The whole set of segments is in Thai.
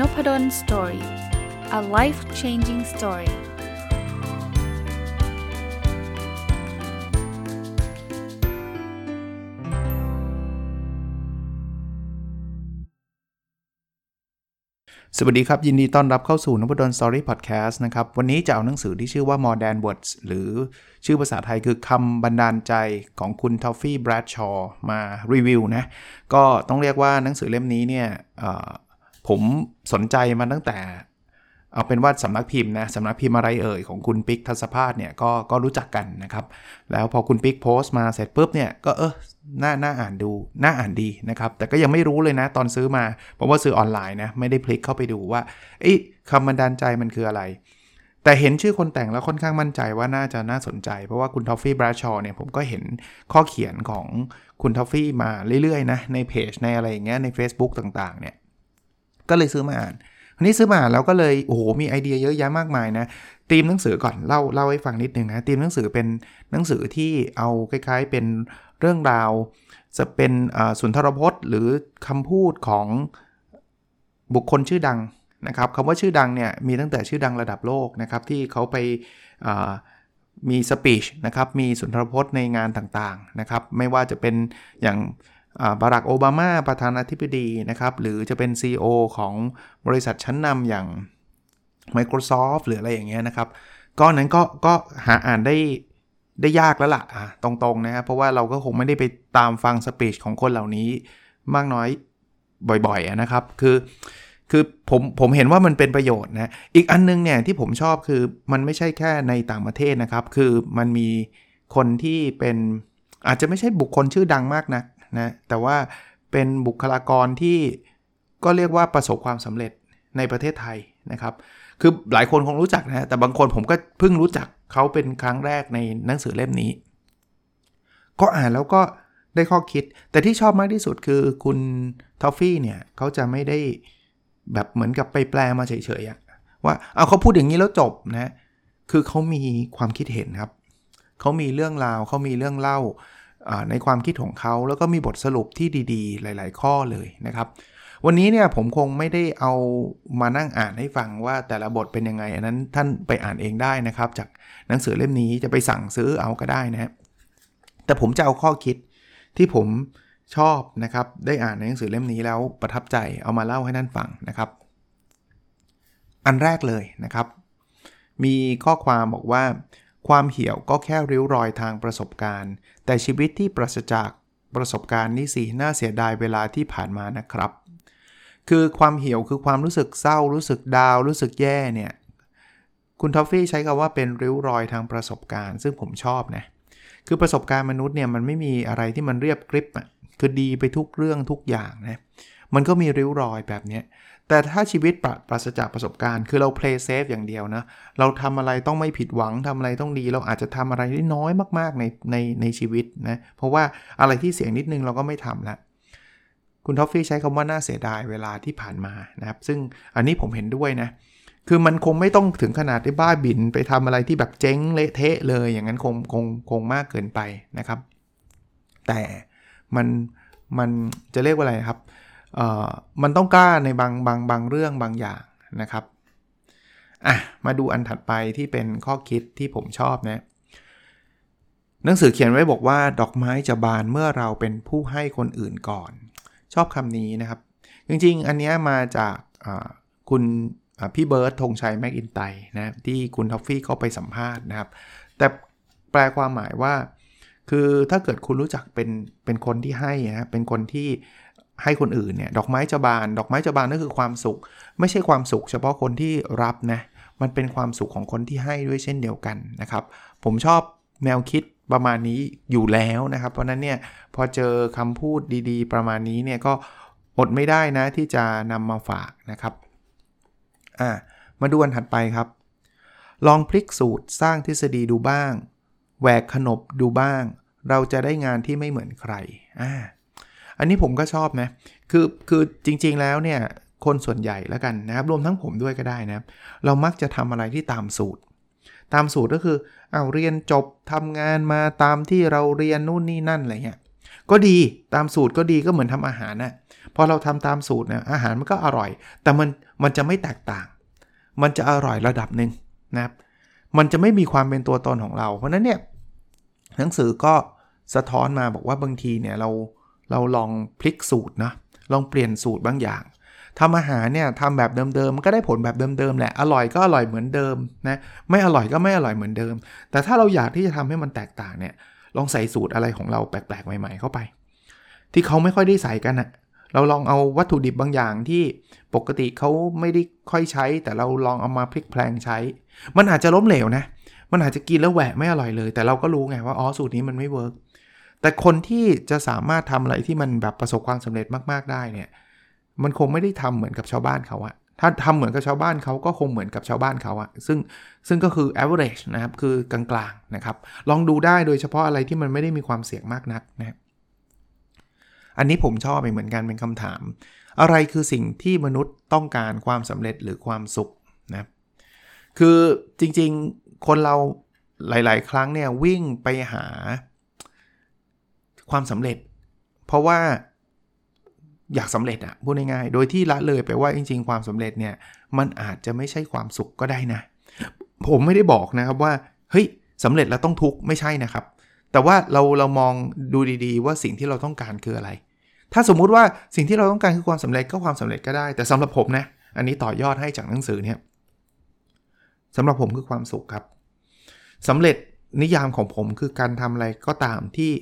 n o p a d o l story a life changing story สวัสดีครับ ยินดีต้อนรับเข้าสู่นพดล story พอดแคสต์นะครับ วันนี้จะเอาหนังสือที่ชื่อว่า Modern Words หรือชื่อภาษาไทยคือคำบันดาลใจของคุณทอฟฟี่แบรดชอว์มารีวิวนะ ก็ต้องเรียกว่าหนังสือเล่มนี้เนี่ย ผมสนใจมาตั้งแต่ เอาเป็นว่าสำนักพิมพ์นะสำนักพิมพ์อะไรเอ่ยของคุณปิ๊กทัศภาสเนี่ยก็ก็รู้จักกันนะครับ แล้วพอคุณปิ๊กโพสต์มาเสร็จปุ๊บเนี่ยก็เออน่าน่าอ่านดูน่าอ่านดีนะครับ แต่ก็ยังไม่รู้เลยนะตอนซื้อมาเพราะว่าซื้อออนไลน์นะไม่ได้พลิกเข้าไปดูว่าไอ้คำบันดาลใจมันคืออะไรแต่เห็นชื่อคนแต่งแล้วค่อนข้างมั่นใจว่าน่าจะน่าสนใจ เพราะว่าคุณทอฟฟี่แบรดชอว์เนี่ยผมก็เห็นข้อเขียนของคุณทอฟฟี่มาเรื่อยๆนะในเพจในอะไรอย่างเงี้ยใน Facebook ต่างๆเนี่ย ก็เลยซื้อมาอ่านวันนี้ซื้อมาแล้วก็เลยโอ้โหมีไอเดียเยอะแยะมากมายนะตีมหนังสือก่อนเล่าเล่าให้ฟังนิดนึงนะตีมหนังสือเป็นหนังสือที่เอาคล้ายๆเป็นเรื่องราว จะเป็นสุนทรพจน์ หรือคำพูดของบุคคลชื่อดังนะครับคำว่าชื่อดังเนี่ยมีตั้งแต่ชื่อดังระดับโลกนะครับที่เขาไปมีสปีชนะครับมีสุนทรพจน์ในงานต่างๆนะครับไม่ว่าจะเป็นอย่าง บารักโอบามาประธานาธิบดีนะครับ หรือจะเป็น CEO ของบริษัทชั้นนำอย่าง Microsoft หรืออะไรอย่างเงี้ยนะครับก็นั้นก็ก็หาอ่านได้ได้ยากแล้วละ่ะตรงๆนะครับเพราะว่าเราก็คงไม่ได้ไปตามฟังสปีชของคนเหล่านี้มากน้อยบ่อยๆนะครับ คือคือผมผมเห็นว่ามันเป็นประโยชน์นะ อีกอันนึงเนี่ยที่ผมชอบคือมันไม่ใช่แค่ในต่างประเทศนะครับ คือมันมีคนที่เป็นอาจจะไม่ใช่บุคคลชื่อดังมากนะ นะแต่ว่าเป็นบุคลากรที่ก็เรียกว่าประสบความสำเร็จในประเทศไทยนะครับ คือหลายคนคงรู้จักนะแต่บางคนผมก็เพิ่งรู้จักเขาเป็นครั้งแรกในหนังสือเล่มนี้ ก็อ่านแล้วก็ได้ข้อคิด แต่ที่ชอบมากที่สุดคือคุณทอฟฟี่เนี่ยเขาจะไม่ได้แบบเหมือนกับไปแปลมาเฉยๆว่าเอาเขาพูดอย่างนี้แล้วจบนะคือเขามีความคิดเห็นครับเขามีเรื่องราวเขามีเรื่องเล่า ในความคิดของเขา แล้วก็มีบทสรุปที่ดีๆ หลาย ๆ ข้อเลยนะครับ วันนี้เนี่ยผมคงไม่ได้เอามานั่งอ่านให้ฟังว่าแต่ละบทเป็นยังไง อันนั้นท่านไปอ่านเองได้นะครับ จากหนังสือเล่มนี้จะไปสั่งซื้อเอาก็ได้นะแต่ผมจะเอาข้อคิดที่ผมชอบนะครับ ได้อ่านในหนังสือเล่มนี้แล้วประทับใจเอามาเล่าให้ท่านฟังนะครับ อันแรกเลยนะครับ มีข้อความบอกว่า ความเหี่ยวก็แค่ริ้วรอยทางประสบการณ์ แต่ชีวิตที่ปราศจากประสบการณ์นี่สิน่าเสียดายเวลาที่ผ่านมานะครับ คือความเหี่ยวคือความรู้สึกเศร้า รู้สึกดาว รู้สึกแย่เนี่ย คุณทอฟฟี่ใช้คำว่าเป็นริ้วรอยทางประสบการณ์ ซึ่งผมชอบนะ คือประสบการณ์มนุษย์เนี่ยมันไม่มีอะไรที่มันเรียบกริบอะ คือดีไปทุกเรื่องทุกอย่างนะ มันก็มีริ้วรอยแบบนี้แต่ถ้าชีวิตปรปราศจากประสบการณ์ คือเรา play safe อย่างเดียวนะ เราทำอะไรต้องไม่ผิดหวังทำอะไรต้องดี เราอาจจะทำอะไรที่น้อยมากๆในในในชีวิตนะ เพราะว่าอะไรที่เสี่ยงนิดนึงเราก็ไม่ทำละคุณท็อฟฟี่ใช้คำว่าน่าเสียดายเวลาที่ผ่านมานะครับ ซึ่งอันนี้ผมเห็นด้วยนะ คือมันคงไม่ต้องถึงขนาดที่บ้าบินไปทำอะไรที่แบบเจ๊งเละเทะเลยอย่างนั้นคงคงคงมากเกินไปนะครับ แต่มันมันจะเรียกว่าอะไรครับ มันต้องกล้าในบางบางบางเรื่องบางอย่างนะครับอะมาดูอันถัดไปที่เป็นข้อคิดที่ผมชอบนะหนังสือเขียนไว้บอกว่าดอกไม้จะบานเมื่อเราเป็นผู้ให้คนอื่นก่อน ชอบคำนี้นะครับ จริงๆ อันนี้มาจากคุณพี่เบิร์ตธงชัยแม็กอินไตนะที่คุณท็อฟฟี่เขาไปสัมภาษณ์นะครับ แต่แปลความหมายว่า คือถ้าเกิดคุณรู้จักเป็นเป็นคนที่ให้นะเป็นคนที่ ให้คนอื่นเนี่ยดอกไม้จะบาน ดอกไม้จะบานนั่นคือความสุข ไม่ใช่ความสุข เฉพาะคนที่รับนะมันเป็นความสุขของคนที่ให้ด้วยเช่นเดียวกันนะครับ ผมชอบแนวคิดประมาณนี้อยู่แล้วนะครับ เพราะนั้นเนี่ยพอเจอคำพูดดีๆ ประมาณนี้เนี่ยก็อดไม่ได้นะที่จะนำมาฝากนะครับอ่ามาดูอันถัดไปครับ ลองพลิกสูตรสร้างทฤษฎีดูบ้างแหวกขนบดูบ้าง เราจะได้งานที่ไม่เหมือนใครอ่า อันนี้ผมก็ชอบนะคือคือจริงๆแล้วเนี่ยคนส่วนใหญ่แล้วกันนะครับ รวมทั้งผมด้วยก็ได้นะเรามักจะทำอะไรที่ตามสูตร ตามสูตรก็คือเอาเรียนจบทำงานมาตามที่เราเรียนนู่นนี่นั่นอะไรเงี้ยก็ดีตามสูตรก็ดีก็เหมือนทำอาหารนะพอเราทำตามสูตรเนะอาหารมันก็อร่อย แต่มันมันจะไม่แตกต่าง มันจะอร่อยระดับหนึ่งนะครับ มันจะไม่มีความเป็นตัวตนของเรา เพราะนั้นเนี่ยหนังสือก็สะท้อนมาบอกว่าบางทีเนี่ยเรา เราลองพลิกสูตรนะลองเปลี่ยนสูตรบางอย่างทำอาหารเนี่ยทำแบบเดิมๆมันก็ได้ผลแบบเดิมๆแหละอร่อยก็อร่อยเหมือนเดิมนะไม่อร่อยก็ไม่อร่อยเหมือนเดิม แต่ถ้าเราอยากที่จะทำให้มันแตกต่างเนี่ยลองใส่สูตรอะไรของเราแปลกๆใหม่ ๆ เข้าไป ที่เขาไม่ค่อยได้ใส่กันอะเราลองเอาวัตถุดิบบางอย่างที่ปกติเขาไม่ได้ค่อยใช้ แต่เราลองเอามาพลิกแพลงใช้ มันอาจจะล้มเหลวนะมันอาจจะกินแล้วแหวะไม่อร่อยเลย แต่เราก็รู้ไงว่าอ๋อสูตรนี้มันไม่เวิร์ก แต่คนที่จะสามารถทำอะไรที่มันแบบประสบความสำเร็จมากๆได้เนี่ยมันคงไม่ได้ทำเหมือนกับชาวบ้านเขาอะถ้าทำเหมือนกับชาวบ้านเขาก็คงเหมือนกับชาวบ้านเขาอะซึ่งซึ่งก็คือ average นะครับ คือกลางๆนะครับ ลองดูได้โดยเฉพาะอะไรที่มันไม่ได้มีความเสี่ยงมากนักนะอันนี้ผมชอบเหมือนกันเป็นคำถาม อะไรคือสิ่งที่มนุษย์ต้องการความสำเร็จหรือความสุขนะคือจริงๆคนเราหลาย ๆ ครั้งเนี่ยวิ่งไปหา ความสำเร็จ เพราะว่าอยากสำเร็จอะพูดง่ายๆ โดยที่ละเลยไปว่าจริง ๆ ความสำเร็จเนี่ยมันอาจจะไม่ใช่ความสุขก็ได้นะ ผมไม่ได้บอกนะครับว่าเฮ้ยสำเร็จแล้วต้องทุกข์ไม่ใช่นะครับ แต่ว่าเราเรามองดูดีๆ ว่าสิ่งที่เราต้องการคืออะไร ถ้าสมมุติว่าสิ่งที่เราต้องการคือความสำเร็จก็ความสำเร็จก็ได้ แต่สำหรับผมนะอันนี้ต่อยอดให้จากหนังสือเนี่ยสำหรับผมคือความสุขครับสำเร็จนิยามของผมคือการทำอะไรก็ตามที่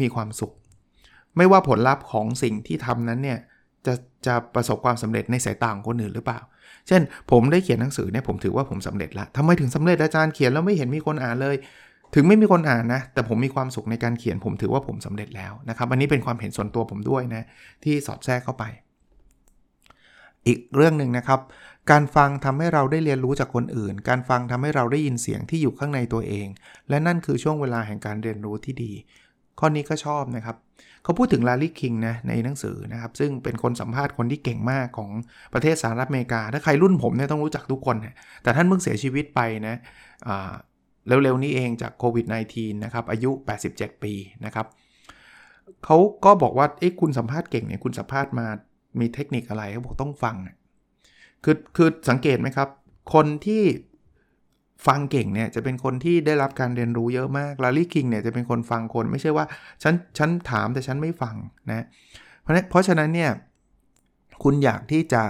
มีความสุข ไม่ว่าผลลัพธ์ของสิ่งที่ทำนั้นเนี่ยจะจะประสบความสำเร็จในสายตาของคนอื่นหรือเปล่า เช่น ผมได้เขียนหนังสือเนี่ยผมถือว่าผมสำเร็จล้วทำไมถึงสำเร็จอาจารย์เขียนแล้วไม่เห็นมีคนอ่านเลย ถึงไม่มีคนอ่านนะ แต่ผมมีความสุขในการเขียน ผมถือว่าผมสำเร็จแล้วนะครับ อันนี้เป็นความเห็นส่วนตัวผมด้วยนะที่สอดแทรกเข้าไป อีกเรื่องหนึ่งนะครับ การฟังทำให้เราได้เรียนรู้จากคนอื่น การฟังทำให้เราได้ยินเสียงที่อยู่ข้างในตัวเอง และนั่นคือช่วงเวลาแห่งการเรียนรู้ที่ดี ข้อนี้ก็ชอบนะครับ เขาพูดถึงลารีคิงนะในหนังสือนะครับ ซึ่งเป็นคนสัมภาษณ์คนที่เก่งมากของประเทศสหรัฐอเมริกา ถ้าใครรุ่นผมเนี่ยต้องรู้จักทุกคนนะแต่ท่านเพิ่งเสียชีวิตไปนะเร็วๆนี้เองจากโควิด -19 นะครับ อายุ 87 ปีนะครับเขาก็บอกว่าเอ๊ะคุณสัมภาษณ์เก่งเนี่ยคุณสัมภาษณ์มามีเทคนิคอะไรเขาบอกต้องฟังคือคือสังเกตไหมครับ คนที่ ฟังเก่งเนี่ยจะเป็นคนที่ได้รับการเรียนรู้เยอะมากลารีคิงเนี่ยจะเป็นคนฟังคนไม่ใช่ว่าฉันฉันถามแต่ฉันไม่ฟังนะเพราะเพราะฉะนั้นเนี่ยคุณอยากที่จะ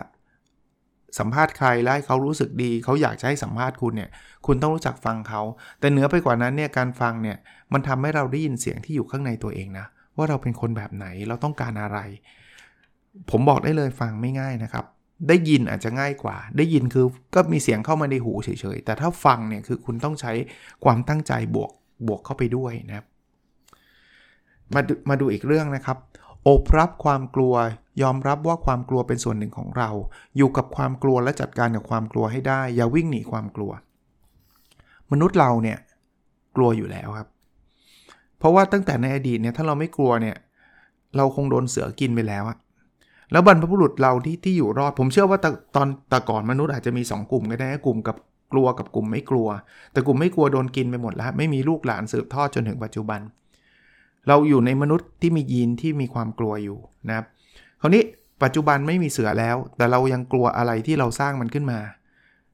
สัมภาษณ์ใครแล้วเขารู้สึกดี เขาอยากจะให้สัมภาษณ์คุณเนี่ย คุณต้องรู้จักฟังเขา แต่เหนือไปกว่านั้นเนี่ยการฟังเนี่ยมันทำให้เราได้ยินเสียงที่อยู่ข้างในตัวเองนะว่าเราเป็นคนแบบไหนเราต้องการอะไร ผมบอกได้เลยฟังไม่ง่ายนะครับ ได้ยินอาจจะง่ายกว่า ได้ยินคือก็มีเสียงเข้ามาในหูเฉยๆ แต่ถ้าฟังเนี่ยคือคุณต้องใช้ความตั้งใจบวกบวกเข้าไปด้วยนะครับ มามาดูอีกเรื่องนะครับอบรับความกลัว ยอมรับว่าความกลัวเป็นส่วนหนึ่งของเรา อยู่กับความกลัวและจัดการกับความกลัวให้ได้ อย่าวิ่งหนีความกลัว มนุษย์เราเนี่ยกลัวอยู่แล้วครับ เพราะว่าตั้งแต่ในอดีตเนี่ยถ้าเราไม่กลัวเนี่ยเราคงโดนเสือกินไปแล้วอะ แล้วบรรพบุรุษเราที่ที่อยู่รอด ผมเชื่อว่าตอนแต่ก่อนมนุษย์อาจจะมี 2 กลุ่มก็ได้กลุ่มกับกลัวกับกลุ่มไม่กลัว แต่กลุ่มไม่กลัวโดนกินไปหมดแล้ว ไม่มีลูกหลานสืบทอดจนถึงปัจจุบัน เราอยู่ในมนุษย์ที่มียีนที่มีความกลัวอยู่นะครับคราวนี้ปัจจุบันไม่มีเสือแล้ว แต่เรายังกลัวอะไรที่เราสร้างมันขึ้นมา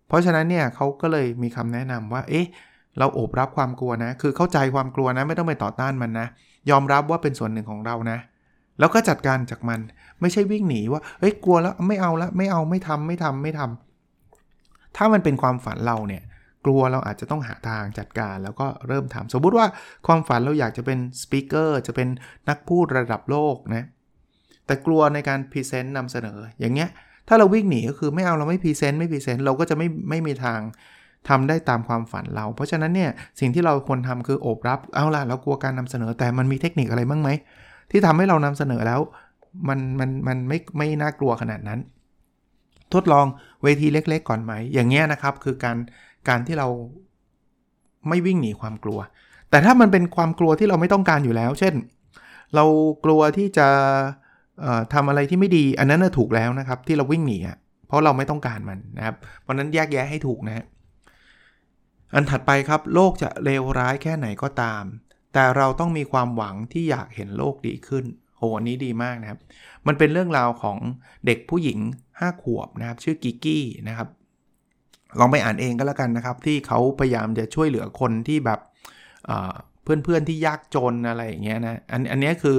เพราะฉะนั้นเนี่ยเขาก็เลยมีคำแนะนำว่า เอ๊ะ เราโอบรับความกลัวนะ คือเข้าใจความกลัวนะ ไม่ต้องไปต่อต้านมันนะ ยอมรับว่าเป็นส่วนหนึ่งของเรานะ แล้วก็จัดการจากมันไม่ใช่วิ่งหนีว่าเฮ้ยกลัวแล้วไม่เอาแล้วไม่เอาไม่ทำไม่ทำไม่ทำถ้ามันเป็นความฝันเราเนี่ยกลัวเราอาจจะต้องหาทางจัดการแล้วก็เริ่มทำสมมุติว่าความฝันเราอยากจะเป็น speaker จะเป็นนักพูดระดับโลกนะแต่กลัวในการ present นำเสนอ อย่างเงี้ยถ้าเราวิ่งหนีก็คือไม่เอาเราไม่ present ไม่ present เราก็จะไม่ไม่มีทางทำได้ตามความฝันเรา เพราะฉะนั้นเนี่ยสิ่งที่เราควรทำคือโอบรับเอาล่ะเรากลัวการนำเสนอแต่มันมีเทคนิคอะไรบ้างไหม ที่ทำให้เรานำเสนอแล้ว มันมันมันไม่ไม่น่ากลัวขนาดนั้น ทดลองเวทีเล็ก ๆ ก่อนไหม อย่างเงี้ยนะครับ คือการการที่เราไม่วิ่งหนีความกลัว แต่ถ้ามันเป็นความกลัวที่เราไม่ต้องการอยู่แล้ว เช่น เรากลัวที่จะทำอะไรที่ไม่ดี อันนั้นถูกแล้วนะครับ ที่เราวิ่งหนีอะเพราะเราไม่ต้องการมันนะครับ เพราะนั้นแยกแยะให้ถูกนะอันถัดไปครับ โลกจะเลวร้ายแค่ไหนก็ตาม แต่เราต้องมีความหวังที่อยากเห็นโลกดีขึ้นโหอันนี้ดีมากนะครับ มันเป็นเรื่องราวของเด็กผู้หญิง 5 ขวบนะครับ ชื่อกิกกี้นะครับ ลองไปอ่านเองก็แล้วกันนะครับ ที่เขาพยายามจะช่วยเหลือคนที่แบบเพื่อนๆที่ยากจนอะไรอย่างเงี้ยนะอันอันนี้คือ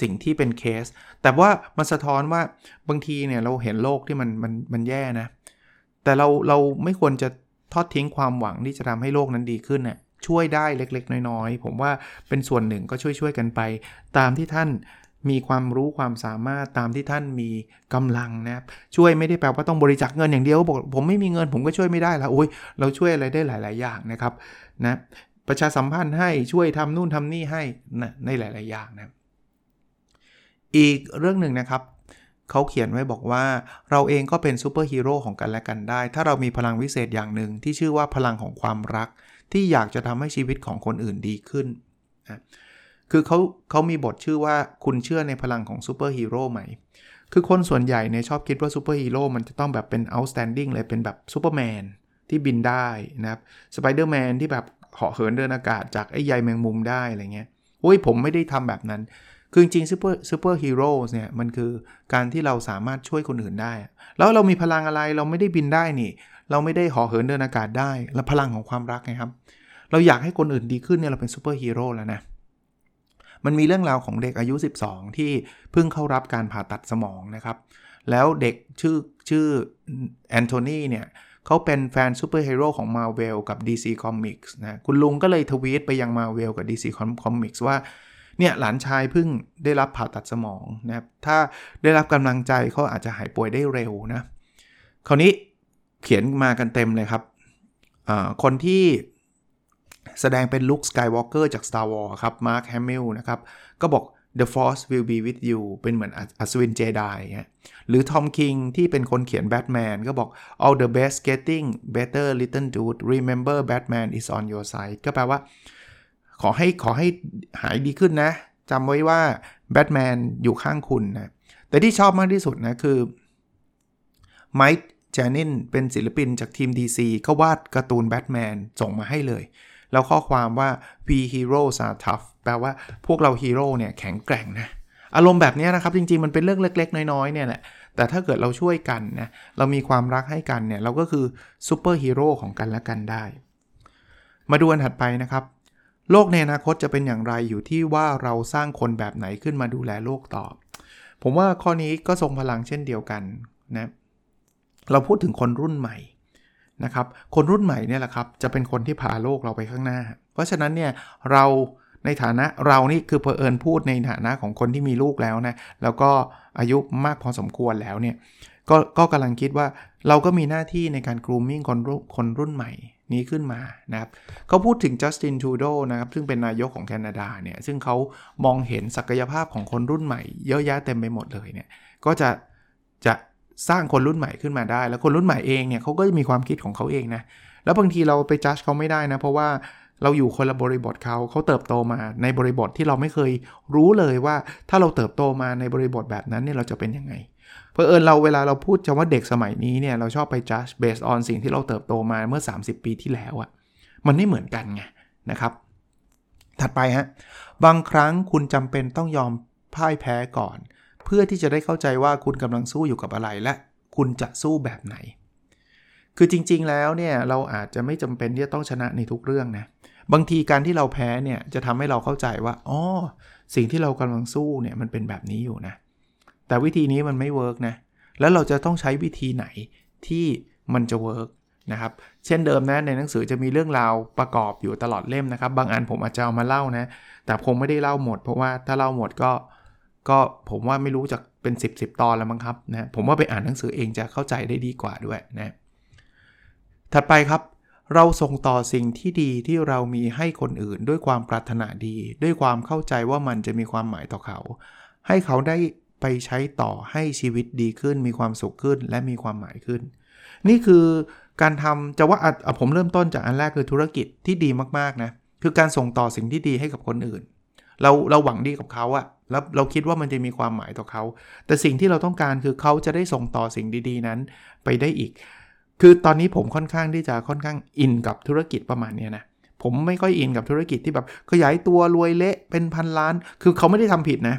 สิ่งที่เป็นเคส แต่ว่ามันสะท้อนว่าบางทีเนี่ยเราเห็นโลกที่มันมันมันแย่นะ แต่เราเราไม่ควรจะทอดทิ้งความหวังที่จะทำให้โลกนั้นดีขึ้นนะ่ย ช่วยได้เล็กๆ น้อยๆ ผมว่าเป็นส่วนหนึ่งก็ช่วยๆกันไป ตามที่ท่านมีความรู้ความสามารถตามที่ท่านมีกำลังนะครับช่วยไม่ได้แปลว่าต้องบริจาคเงินอย่างเดียวบอกผมไม่มีเงินผมก็ช่วยไม่ได้ล้วโอ้ยเราช่วยอะไรได้หลาย ๆ อย่างนะครับนะประชาสัมพันธ์ให้ช่วยทำนู่นทำนี่ให้นะในหลาย ๆ อย่างนะอีกเรื่องหนึ่งนะครับเขาเขียนไว้บอกว่าเราเองก็เป็นซูเปอร์ฮีโร่ของกันและกันได้ ถ้าเรามีพลังวิเศษอย่างหนึ่งที่ชื่อว่าพลังของความรัก ที่อยากจะทำให้ชีวิตของคนอื่นดีขึ้นนะคือเขาเขามีบทชื่อว่าคุณเชื่อในพลังของซูเปอร์ฮีโร่ไหม คือคนส่วนใหญ่เนี่ยชอบคิดว่าซูเปอร์ฮีโร่มันจะต้องแบบเป็น outstanding เลยเป็นแบบซูเปอร์แมนที่บินได้นะครับสไปเดอร์แมนที่แบบเหาะเหินเดินอากาศจากไอ้ใยแมงมุมได้อะไรเงี้ยโอ้ยผมไม่ได้ทำแบบนั้น คือจริงซูเปอร์ซูเปอร์ฮีโร่เนี่ยมันคือการที่เราสามารถช่วยคนอื่นได้ แล้วเรามีพลังอะไรเราไม่ได้บินได้นี่ เราไม่ได้เหาะเหินเดินอากาศได้ แล้วพลังของความรักไงครับ เราอยากให้คนอื่นดีขึ้นเนี่ยเราเป็นซูเปอร์ฮีโร่แล้วนะ มันมีเรื่องราวของเด็กอายุ 12 ที่เพิ่งเข้ารับการผ่าตัดสมองนะครับ แล้วเด็กชื่อชื่อแอนโทนีเนี่ยเขาเป็นแฟนซูเปอร์ฮีโร่ของ Marvel กับ DC Comics นะคุณลุงก็เลยทวีตไปยัง Marvel กับ DC Comics ว่าเนี่ยหลานชายเพิ่งได้รับผ่าตัดสมองนะครับถ้าได้รับกำลังใจเขาอาจจะหายป่วยได้เร็วนะคราวนี้ เขียนมากันเต็มเลยครับ คนที่แสดงเป็นลุคสกายวอล์กเกอร์จาก Star Wars ครับมาร์คแฮมิลนะครับ ก็บอก The Force will be with you เป็นเหมือนอัศวินเจไดหรือทอมคิงที่เป็นคนเขียนแบทแมนก็บอก all the best getting better little dude remember Batman is on your side ก็แปลว่า ขอให้ขอให้หายดีขึ้นนะจำไว้ว่าแบทแมนอยู่ข้างคุณนะ แต่ที่ชอบมากที่สุดนะคือไมค์ จนินเป็นศิลปินจากทีม DC เขาวาดการ์ตูนแบทแมนส่งมาให้เลย แล้วข้อความว่า we heroes are tough แปลว่าพวกเราฮีโร่เนี่ยแข็งแกร่งนะ อารมณ์แบบนี้นะครับ จริงๆ มันเป็นเรื่องเล็ก ๆ น้อยๆ เนี่ยแหละ แต่ถ้าเกิดเราช่วยกันนะ เรามีความรักให้กันเนี่ย เราก็คือซูเปอร์ฮีโร่ของกันและกันได้ มาดูอันถัดไปนะครับ โลกในอนาคตจะเป็นอย่างไรอยู่ที่ว่าเราสร้างคนแบบไหนขึ้นมาดูแลโลกต่อ ผมว่าข้อนี้ก็ทรงพลังเช่นเดียวกันนะเราพูดถึงคนรุ่นใหม่นะครับคนรุ่นใหม่เนี่ยแหละครับจะเป็นคนที่พาโลกเราไปข้างหน้า เพราะฉะนั้นเนี่ยเราในฐานะเรานี่คือเพอเอิญพูดในฐานะของคนที่มีลูกแล้วนะแล้วก็อายุมากพอสมควรแล้วเนี่ยก็ก็กำลังคิดว่าเราก็มีหน้าที่ในการกรูมมิ่งคนรุ่นคนรุ่นใหม่นี้ขึ้นมานะครับเขาพูดถึงจัสตินทูโดนะครับซึ่งเป็นนายกของแคนาดาเนี่ยซึ่งเขามองเห็นศักยภาพของคนรุ่นใหม่ เยอะแยะเต็มไปหมดเลยเนี่ยก็จะจะ สร้างคนรุ่นใหม่ขึ้นมาได้ แล้วคนรุ่นใหม่เองเนี่ยเขาก็มีความคิดของเขาเองนะ แล้วบางทีเราไปจัดเขาไม่ได้นะ เพราะว่าเราอยู่คนละบริบทเขาเขาเติบโตมาในบริบทที่เราไม่เคยรู้เลยว่า ถ้าเราเติบโตมาในบริบทแบบนั้นเนี่ยเราจะเป็นยังไง เพอเอิญเราเวลาเราพูดจะว่าเด็กสมัยนี้เนี่ยเราชอบไปจัด based on สิ่งที่เราเติบโตมาเมื่อ 30 ปีที่แล้วอะมันไม่เหมือนกันไงนะครับ ถัดไปฮะบางครั้งคุณจำเป็นต้องยอมพ่ายแพ้ก่อน เพื่อที่จะได้เข้าใจว่าคุณกำลังสู้อยู่กับอะไรและคุณจะสู้แบบไหน คือจริงๆแล้วเนี่ยเราอาจจะไม่จำเป็นที่จะต้องชนะในทุกเรื่องนะบางทีการที่เราแพ้เนี่ยจะทำให้เราเข้าใจว่าอ๋อสิ่งที่เรากำลังสู้เนี่ยมันเป็นแบบนี้อยู่นะ แต่วิธีนี้มันไม่ work นะแล้วเราจะต้องใช้วิธีไหนที่มันจะ work นะครับ เช่นเดิมนะในหนังสือจะมีเรื่องราวประกอบอยู่ตลอดเล่มนะครับ บางอันผมอาจจะเอามาเล่านะ แต่คงไม่ได้เล่าหมด เพราะว่าถ้าเล่าหมดก็ ก็ผมว่าไม่รู้จะเป็น 10บสตอนแล้วมั้งครับนะผมว่าไปอ่านหนังสือเองจะเข้าใจได้ดีกว่าด้วยนะถัดไปครับเราส่งต่อสิ่งที่ดีที่เรามีให้คนอื่น ด้วยความปรารถนาดี ด้วยความเข้าใจว่ามันจะมีความหมายต่อเขา ให้เขาได้ไปใช้ต่อให้ชีวิตดีขึ้น มีความสุขขึ้น และมีความหมายขึ้น นี่คือการทำจะว่าผมเริ่มต้นจากอันแรกคือธุรกิจที่ดีมากๆนะคือการส่งต่อสิ่งที่ดีให้กับคนอื่น เราเราหวังดีกับเขาอะ แล้วเราคิดว่ามันจะมีความหมายต่อเขา แต่สิ่งที่เราต้องการคือเขาจะได้ส่งต่อสิ่งดีๆ นั้นไปได้อีก คือตอนนี้ผมค่อนข้างที่จะค่อนข้างอินกับธุรกิจประมาณนี้นะ ผมไม่ค่อยอินกับธุรกิจที่แบบขยายตัวรวยเละเป็นพันล้าน คือเขาไม่ได้ทำผิดนะ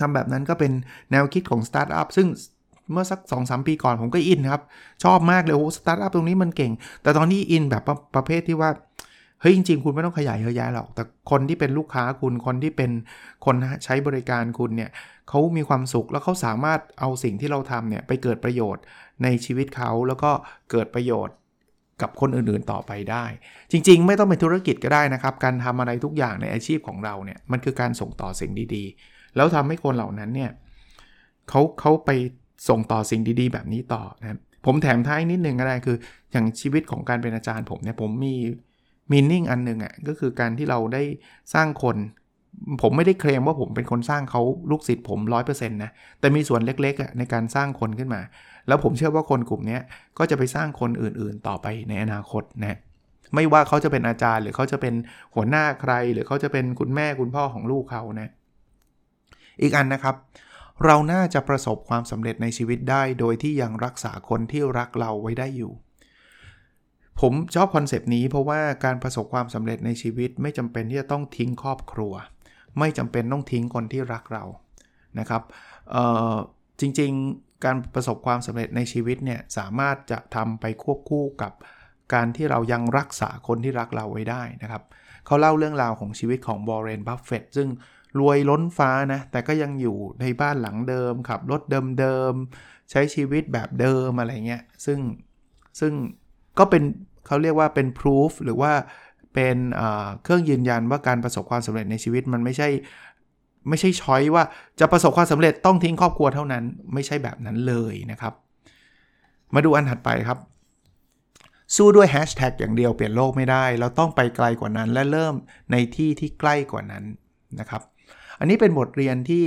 ทำแบบนั้นก็เป็นแนวคิดของสตาร์ทอัพซึ่งเมื่อสัก2อสปีก่อนผมก็อินครับ ชอบมากเลยโอ้สตาร์ทอัพตรงนี้มันเก่ง แต่ตอนนี้อินแบบประประเภทที่ว่า เฮ้ยจริงๆ คุณไม่ต้องขยายเยอะแยะหรอก แต่คนที่เป็นลูกค้าคุณ คนที่เป็นคนใช้บริการคุณเนี่ยเขามีความสุขแล้วเขาสามารถเอาสิ่งที่เราทำเนี่ยไปเกิดประโยชน์ในชีวิตเขาแล้วก็เกิดประโยชน์กับคนอื่นๆต่อไปได้ จริงๆ ไม่ต้องเป็นธุรกิจก็ได้นะครับ การทำอะไรทุกอย่างในอาชีพของเราเนี่ยมันคือการส่งต่อสิ่งดีๆ แล้วทำให้คนเหล่านั้นเนี่ยเขาเขาไปส่งต่อสิ่งดี ๆ แบบนี้ต่อนะผมแถมท้ายนิดนึงก็ได้คืออย่างชีวิตของการเป็นอาจารย์ผมเนี่ยผมมี มีนิ่งอันหนึ่งอะ่ะก็คือการที่เราได้สร้างคน ผมไม่ได้เคลมว่าผมเป็นคนสร้างเขาลูกศิษย์ผม 100%นะแต่มีส่วนเล็กๆในการสร้างคนขึ้นมา แล้วผมเชื่อว่าคนกลุ่มนี้ก็จะไปสร้างคนอื่นๆ ต่อไปในอนาคตนะไม่ว่าเขาจะเป็นอาจารย์ หรือเขาจะเป็นหัวหน้าใคร หรือเขาจะเป็นคุณแม่คุณพ่อของลูกเขานะอีกอันนะครับ เราน่าจะประสบความสำเร็จในชีวิตได้ โดยที่ยังรักษาคนที่รักเราไว้ได้อยู่ ผมชอบ concept นี้เพราะว่าการประสบความสำเร็จในชีวิตไม่จำเป็นที่จะต้องทิ้งครอบครัว ไม่จำเป็นต้องทิ้งคนที่รักเรานะครับจริงๆการประสบความสำเร็จในชีวิตเนี่ยสามารถจะทำไปควบคู่กับการที่เรายังรักษาคนที่รักเราไว้ได้นะครับเขาเล่าเรื่องราวของชีวิตของวอร์เรนบัฟเฟตต์ซึ่งรวยล้นฟ้านะแต่ก็ยังอยู่ในบ้านหลังเดิมขับรถเดิมๆใช้ชีวิตแบบเดิมอะไรเงี้ยซึ่งซึ่ง ก็เป็นเขาเรียกว่าเป็น proof หรือว่าเป็นเครื่องยืนยันว่าการประสบความสำเร็จในชีวิตมันไม่ใช่ไม่ใช่ช้อยว่าจะประสบความสำเร็จต้องทิ้งครอบครัวเท่านั้น ไม่ใช่แบบนั้นเลยนะครับ มาดูอันถัดไปครับ สู้ด้วยแฮชแท็กอย่างเดียวเปลี่ยนโลกไม่ได้ เราต้องไปไกลกว่านั้นและเริ่มในที่ที่ใกล้กว่านั้นนะครับ อันนี้เป็นบทเรียนที่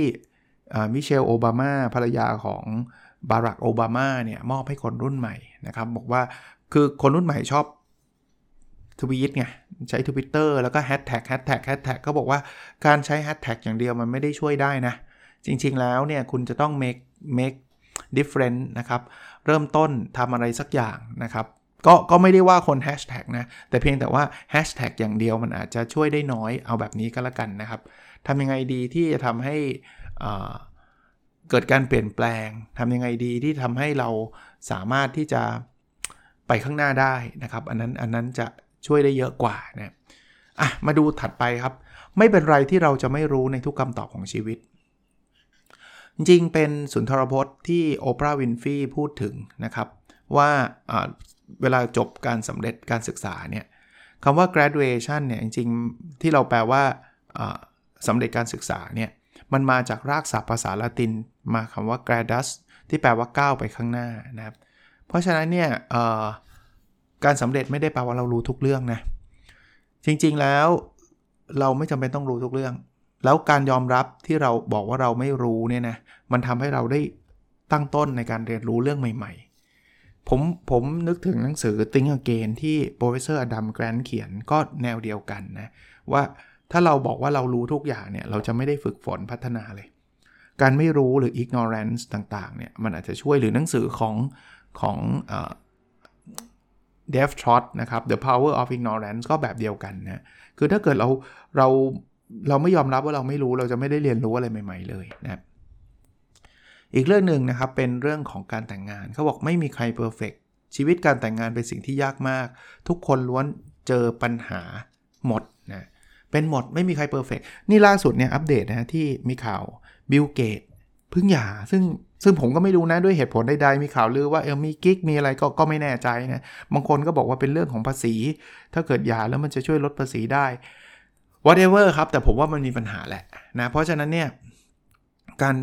มิเชลโอบามาภรรยาของบารักโอบามาเนี่ยมอบให้คนรุ่นใหม่นะครับ บอกว่า คือคนรุ่นใหม่ชอบทวีตไงใช้ทวิตเตอร์แล้วก็แฮชแท็กแฮชแท็กแฮชแท็กก็บอกว่าการใช้แฮชแท็กอย่างเดียวมันไม่ได้ช่วยได้นะ จริงๆแล้วเนี่ยคุณจะต้อง make make difference นะครับ เริ่มต้นทำอะไรสักอย่างนะครับ ก็ก็ไม่ได้ว่าคนแฮชแท็กนะ แต่เพียงแต่ว่าแฮชแท็กอย่างเดียวมันอาจจะช่วยได้น้อยเอาแบบนี้ก็แล้วกันนะครับทำยังไงดีที่จะทำให้เกิดการเปลี่ยนแปลงทำยังไงดีที่ทำให้เราสามารถที่จะ ไปข้างหน้าได้นะครับ อันนั้นอันนั้นจะช่วยได้เยอะกว่านะอะมาดูถัดไปครับ ไม่เป็นไรที่เราจะไม่รู้ในทุกคำตอบของชีวิต จริงเป็นสุนทรพจน์ที่โอปราห์วินฟีพูดถึงนะครับ ว่าเวลาจบการสำเร็จการศึกษาเนี่ยคำว่า graduation เนี่ยจริงๆ ที่เราแปลว่าสำเร็จการศึกษาเนี่ยมันมาจากรากศัพท์ภาษาละตินมาคำว่า gradus ที่แปลว่าก้าวไปข้างหน้านะครับ เพราะฉะนั้นเนี่ยการสำเร็จไม่ได้แปลว่าเรารู้ทุกเรื่องนะ จริงๆแล้วเราไม่จำเป็นต้องรู้ทุกเรื่อง แล้วการยอมรับที่เราบอกว่าเราไม่รู้เนี่ยนะมันทำให้เราได้ตั้งต้นในการเรียนรู้เรื่องใหม่ๆ ผมผมนึกถึงหนังสือ Think Again ที่ Professor Adam Grant เขียนก็แนวเดียวกันนะ ว่าถ้าเราบอกว่าเรารู้ทุกอย่างเนี่ย เราจะไม่ได้ฝึกฝนพัฒนาเลย การไม่รู้หรือ ignorance ต่างๆเนี่ยมันอาจจะช่วยหรือหนังสือของ ของเดฟทรอตนะครับ The Power of Ignorance ก็แบบเดียวกันนะคือถ้าเกิดเราเราเราไม่ยอมรับว่าเราไม่รู้เราจะไม่ได้เรียนรู้อะไรใหม่ ๆ เลยนะอีกเรื่องหนึ่งนะครับเป็นเรื่องของการแต่งงานเขาบอกไม่มีใคร perfect ชีวิตการแต่งงานเป็นสิ่งที่ยากมาก ทุกคนล้วนเจอปัญหาหมดนะเป็นหมดไม่มีใคร perfect นี่ล่าสุดเนี่ยอัปเดตนะที่มีข่าวบิลเกตส์เพิ่งหย่าซึ่ง ซึ่งผมก็ไม่รู้นะด้วยเหตุผลใดๆมีข่าวลือว่าเออมีกิ๊กมีอะไรก็ก็ไม่แน่ใจนะบางคนก็บอกว่าเป็นเรื่องของภาษี ถ้าเกิดหย่าแล้วมันจะช่วยลดภาษีได้ whatever ครับ แต่ผมว่ามันมีปัญหาแหละนะเพราะฉะนั้นเนี่ยการ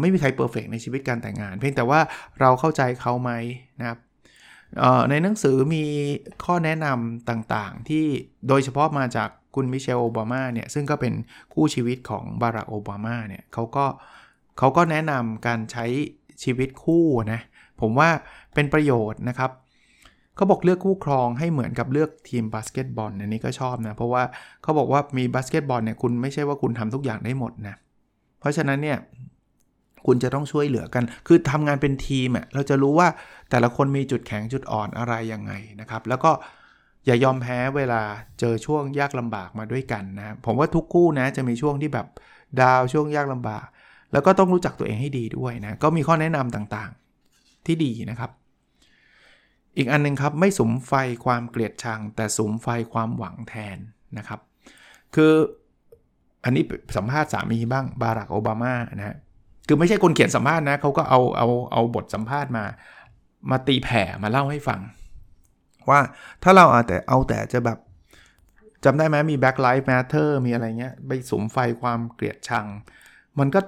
ไม่มีใครเพอร์เฟกในชีวิตการแต่งงาน เพียงแต่ว่าเราเข้าใจเขาไหมนะครับในหนังสือมีข้อแนะนำต่างๆ ที่โดยเฉพาะมาจากคุณมิเชลโอบามาเนี่ยซึ่งก็เป็นคู่ชีวิตของบารักโอบามาเนี่ยเขาก็เขาก็แนะนำการใช้ชีวิตคู่นะผมว่าเป็นประโยชน์นะครับเขาบอกเลือกคู่ครองให้เหมือนกับเลือกทีมบาสเกตบอลอันนี้ก็ชอบนะเพราะว่าเขาบอกว่ามีบาสเกตบอลเนี่ยคุณไม่ใช่ว่าคุณทำทุกอย่างได้หมดนะเพราะฉะนั้นเนี่ยคุณจะต้องช่วยเหลือกัน คือทำงานเป็นทีมอะเราจะรู้ว่าแต่ละคนมีจุดแข็งจุดอ่อนอะไรยังไงนะครับ แล้วก็อย่ายอมแพ้เวลาเจอช่วงยากลำบากมาด้วยกันนะผมว่าทุกคู่นะจะมีช่วงที่แบบดาวช่วงยากลำบาก แล้วก็ต้องรู้จักตัวเองให้ดีด้วยนะ ก็มีข้อแนะนำต่างๆ ที่ดีนะครับ อีกอันนึงครับ ไม่สมไฟความเกลียดชัง แต่สมไฟความหวังแทนนะครับ คืออันนี้สัมภาษณ์สามีบ้างบารักโอบามานะฮะคือไม่ใช่คนเขียนสัมภาษณ์นะเขาก็เอาเอาเอาบทสัมภาษณ์มา มาตีแผ่มาเล่าให้ฟัง ว่าถ้าเราเอาแต่เอาแต่จะแบบจำได้ไหมมี Black Lives Matter มีอะไรเงี้ย ไปสมไฟความเกลียดชัง มันก็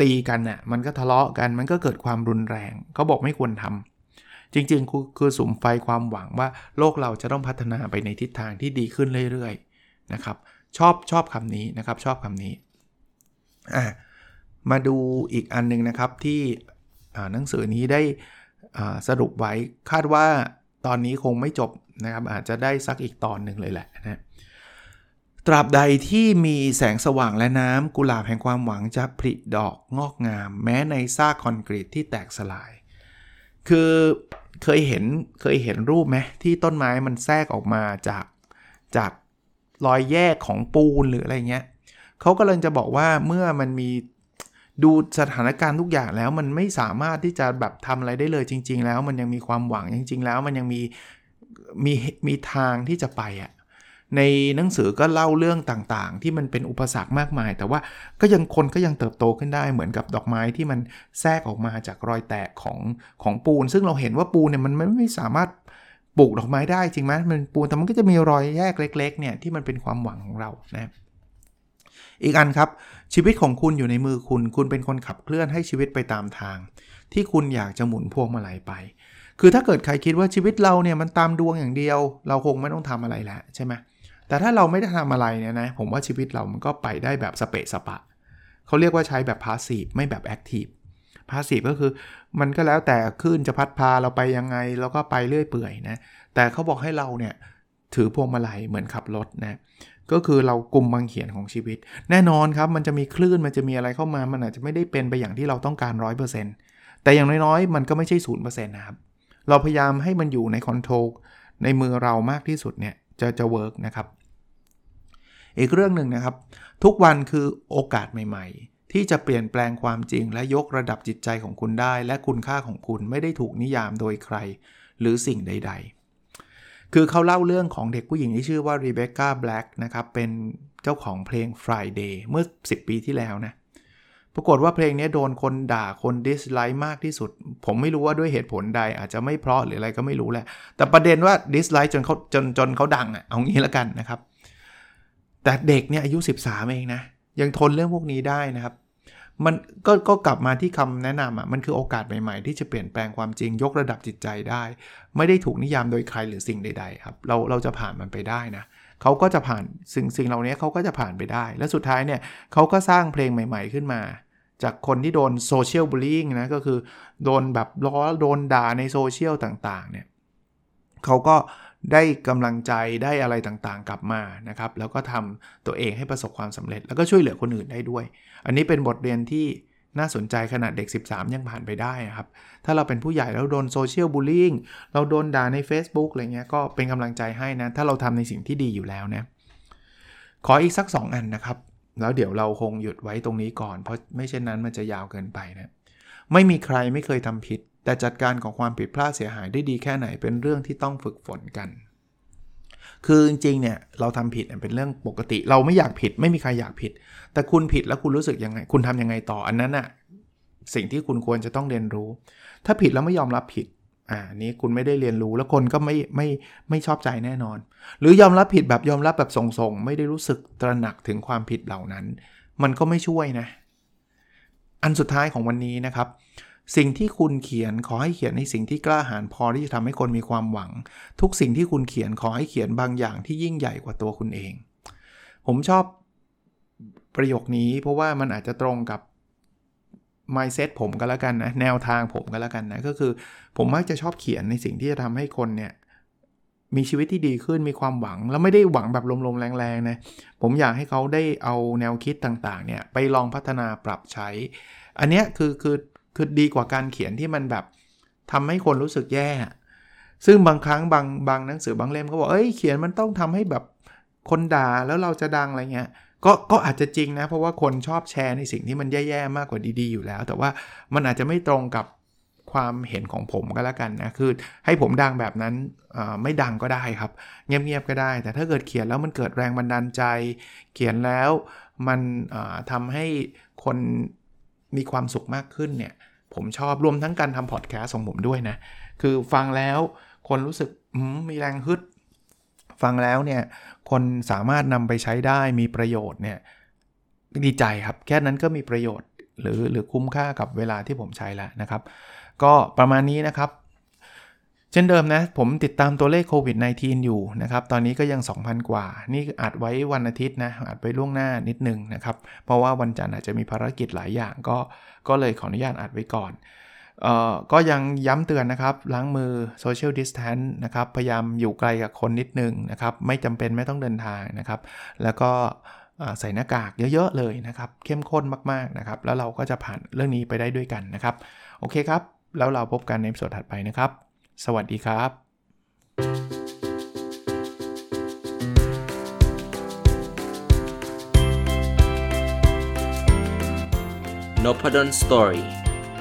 ตีกันน่ะมันก็ทะเลาะกันมันก็เกิดความรุนแรงเขาบอกไม่ควรทำจริงๆ คือสุมไฟความหวังว่าโลกเราจะต้องพัฒนาไปในทิศทางที่ดีขึ้นเรื่อยๆนะครับชอบชอบคำนี้นะครับชอบคำนี้มาดูอีกอันนึงนะครับที่หนังสือนี้ได้สรุปไว้คาดว่าตอนนี้คงไม่จบนะครับอาจจะได้สักอีกตอนหนึ่งเลยแหละนะ ตราบใดที่มีแสงสว่างและน้ำกุหลาบแห่งความหวังจะผลิดอกงอกงาม แม้ในซากคอนกรีตที่แตกสลาย คือเคยเห็นเคยเห็นรูปไหมที่ต้นไม้มันแทรกออกมาจากจากรอยแยกของปูนหรืออะไรเงี้ยเขากำลังจะบอกว่าเมื่อมันมีดูสถานการณ์ทุกอย่างแล้วมันไม่สามารถที่จะแบบทำอะไรได้เลยจริง ๆ แล้วมันยังมีความหวังจริง ๆ แล้วมันยังมีมีมีทางที่จะไปอะ่ะ ในหนังสือก็เล่าเรื่องต่างๆ ที่มันเป็นอุปสรรคมากมาย แต่ว่าก็ยังคนก็ยังเติบโตขึ้นได้เหมือนกับดอกไม้ที่มันแทรกออกมาจากรอยแตกของของปูน ซึ่งเราเห็นว่าปูนเนี่ยมันไม่สามารถปลูกดอกไม้ได้จริงไหมมันปูนแต่มันก็จะมีรอยแยกเล็ก ๆ เนี่ยที่มันเป็นความหวังของเรานะอีกอันครับชีวิตของคุณอยู่ในมือคุณ คุณเป็นคนขับเคลื่อนให้ชีวิตไปตามทาง ที่คุณอยากจะหมุนพวงมาลัยไป คือถ้าเกิดใครคิดว่าชีวิตเราเนี่ยมันตามดวงอย่างเดียว เราคงไม่ต้องทำอะไรแล้วใช่ไหม แต่ถ้าเราไม่ได้ทำอะไรเนี่ยนะผมว่าชีวิตเรามันก็ไปได้แบบสเปะสปะเขาเรียกว่าใช้แบบ passive ไม่แบบ active passive ก็คือมันก็แล้วแต่คลื่นจะพัดพาเราไปยังไงเราก็ไปเรื่อยเปื่อยนะแต่เขาบอกให้เราเนี่ยถือพวงมาลัยเหมือนขับรถนะก็คือเรากลุ่มบางเขียนของชีวิต แน่นอนครับมันจะมีคลื่นมันจะมีอะไรเข้ามา มันอาจจะไม่ได้เป็นไปอย่างที่เราต้องการ 100%แต่อย่างน้อยๆ มันก็ไม่ใช่ศูนย์เปอร์เซ็นต์นะครับเราพยายามให้มันอยู่ใน control ในมือเรามากที่สุดเนี่ย จะจะ work นะครับ อีกเรื่องหนึ่งนะครับ ทุกวันคือโอกาสใหม่ ๆ ที่จะเปลี่ยนแปลงความจริง และยกระดับจิตใจของคุณได้ และคุณค่าของคุณไม่ได้ถูกนิยามโดยใคร หรือสิ่งใด ๆ คือเขาเล่าเรื่องของเด็กผู้หญิงที่ชื่อว่า Rebecca Black นะครับเป็นเจ้าของเพลง Friday เมื่อ 10 ปีที่แล้วนะ ปรากฏว่าเพลงนี้โดนคนด่าคน dislike มากที่สุด ผมไม่รู้ว่าด้วยเหตุผลใดอาจจะไม่เพราะหรืออะไรก็ไม่รู้แหละ แต่ประเด็นว่า dislike จนเขาจนจนเขาดังอะ่ะเอางี้แล้วกันนะครับ แต่เด็กเนี่ยอายุ 13 เองนะ ยังทนเรื่องพวกนี้ได้นะครับ มันก็ก็กลับมาที่คำแนะนำอะมันคือโอกาสใหม่ๆ ที่จะเปลี่ยนแปลงความจริงยกระดับจิตใจได้ ไม่ได้ถูกนิยามโดยใครหรือสิ่งใด ๆ ครับ เราเราจะผ่านมันไปได้นะเขาก็จะผ่านสิ่งสิ่งเหล่านี้เขาก็จะผ่านไปได้ และสุดท้ายเนี่ยเขาก็สร้างเพลงใหม่ ๆขึ้นมา จากคนที่โดน social bullying นะก็คือโดนแบบล้อโดนด่าในโซเชียลต่างๆเนี่ยเขาก็ได้กำลังใจได้อะไรต่างๆ กลับมานะครับ แล้วก็ทำตัวเองให้ประสบความสำเร็จ แล้วก็ช่วยเหลือคนอื่นได้ด้วย อันนี้เป็นบทเรียนที่น่าสนใจขนาดเด็ก 13 ยังผ่านไปได้ครับ ถ้าเราเป็นผู้ใหญ่แล้วโดนโซเชียลบูลลิงเราโดนด่าใน Facebook อะไรเงี้ยก็เป็นกำลังใจให้นะ ถ้าเราทำในสิ่งที่ดีอยู่แล้วนะ ขออีกสัก 2 อันนะครับ แล้วเดี๋ยวเราคงหยุดไว้ตรงนี้ก่อน เพราะไม่เช่นนั้นมันจะยาวเกินไปนะ ไม่มีใครไม่เคยทำผิด แต่จัดการของความผิดพลาดเสียหายได้ดีแค่ไหนเป็นเรื่องที่ต้องฝึกฝนกัน คือจริงๆเนี่ยเราทำผิดเป็นเรื่องปกติ เราไม่อยากผิด ไม่มีใครอยากผิด แต่คุณผิดแล้วคุณรู้สึกยังไง คุณทํำยังไงต่ออันนั้นอะสิ่งที่คุณควรจะต้องเรียนรู้ ถ้าผิดแล้วไม่ยอมรับผิด อ่านี้คุณไม่ได้เรียนรู้แล้วคนก็ไม่ไม่ไม่ชอบใจแน่นอน หรือยอมรับผิดแบบยอมรับแบบส่งๆ ไม่ได้รู้สึกตระหนักถึงความผิดเหล่านั้น มันก็ไม่ช่วยนะ อันสุดท้ายของวันนี้นะครับ สิ่งที่คุณเขียนขอให้เขียนในสิ่งที่กล้าหาญพอที่จะทำให้คนมีความหวัง ทุกสิ่งที่คุณเขียนขอให้เขียนบางอย่างที่ยิ่งใหญ่กว่าตัวคุณเอง ผมชอบประโยคนี้เพราะว่ามันอาจจะตรงกับ mindset ผมก็แล้วกันนะแนวทางผมก็แล้วกันนะก็คือผมมักจะชอบเขียนในสิ่งที่จะทำให้คนเนี่ยมีชีวิตที่ดีขึ้นมีความหวัง แล้วไม่ได้หวังแบบลมๆแรงๆนะผมอยากให้เขาได้เอาแนวคิดต่างๆเนี่ยไปลองพัฒนาปรับใช้ อันนี้คือคือคือดีกว่าการเขียนที่มันแบบทำให้คนรู้สึกแย่ ซึ่งบางครั้งบางบางหนังสือบางเล่มเขาบอกเอ้ยเขียนมันต้องทำให้แบบคนด่าแล้วเราจะดังอะไรเงี้ย ก็ก็อาจจะจริงนะ เพราะว่าคนชอบแชร์ในสิ่งที่มันแย่ๆมากกว่าดีๆอยู่แล้ว แต่ว่ามันอาจจะไม่ตรงกับความเห็นของผมก็แล้วกันนะ คือให้ผมดังแบบนั้นไม่ดังก็ได้ครับ เงียบๆก็ได้ แต่ถ้าเกิดเขียนแล้วมันเกิดแรงบันดาลใจ เขียนแล้วมันทำให้คนมีความสุขมากขึ้นเนี่ย ผมชอบรวมทั้งการทำพอดแคสต์ของผมด้วยนะ คือฟังแล้วคนรู้สึกมีแรงฮึด ฟังแล้วเนี่ย คนสามารถนำไปใช้ได้มีประโยชน์เนี่ยดีใจครับ แค่นั้นก็มีประโยชน์ หรือหรือคุ้มค่ากับเวลาที่ผมใช้แล้วนะครับ ก็ประมาณนี้นะครับ เช่นเดิมนะ ผมติดตามตัวเลขโควิด -19 อยู่นะครับ ตอนนี้ก็ยัง 2,000 กว่า นี่อัดไว้วันอาทิตย์นะอัดไว้ล่วงหน้านิดนึงนะครับ เพราะว่าวันจันทร์อาจจะมีภารกิจหลายอย่างก็ก็เลยขออนุญาตอัดไว้ก่อน ก็ยังย้ำเตือนนะครับ ล้างมือ social distance นะครับ พยายามอยู่ไกลกับคนนิดนึงนะครับ ไม่จำเป็นไม่ต้องเดินทางนะครับ แล้วก็ใส่หน้ากากเยอะ ๆ เลยนะครับ เข้มข้นมากๆนะครับ แล้วเราก็จะผ่านเรื่องนี้ไปได้ด้วยกันนะครับ โอเคครับ แล้วเราพบกันในสดถัดไปนะครับ สวัสดีครับ n o p a d o n Story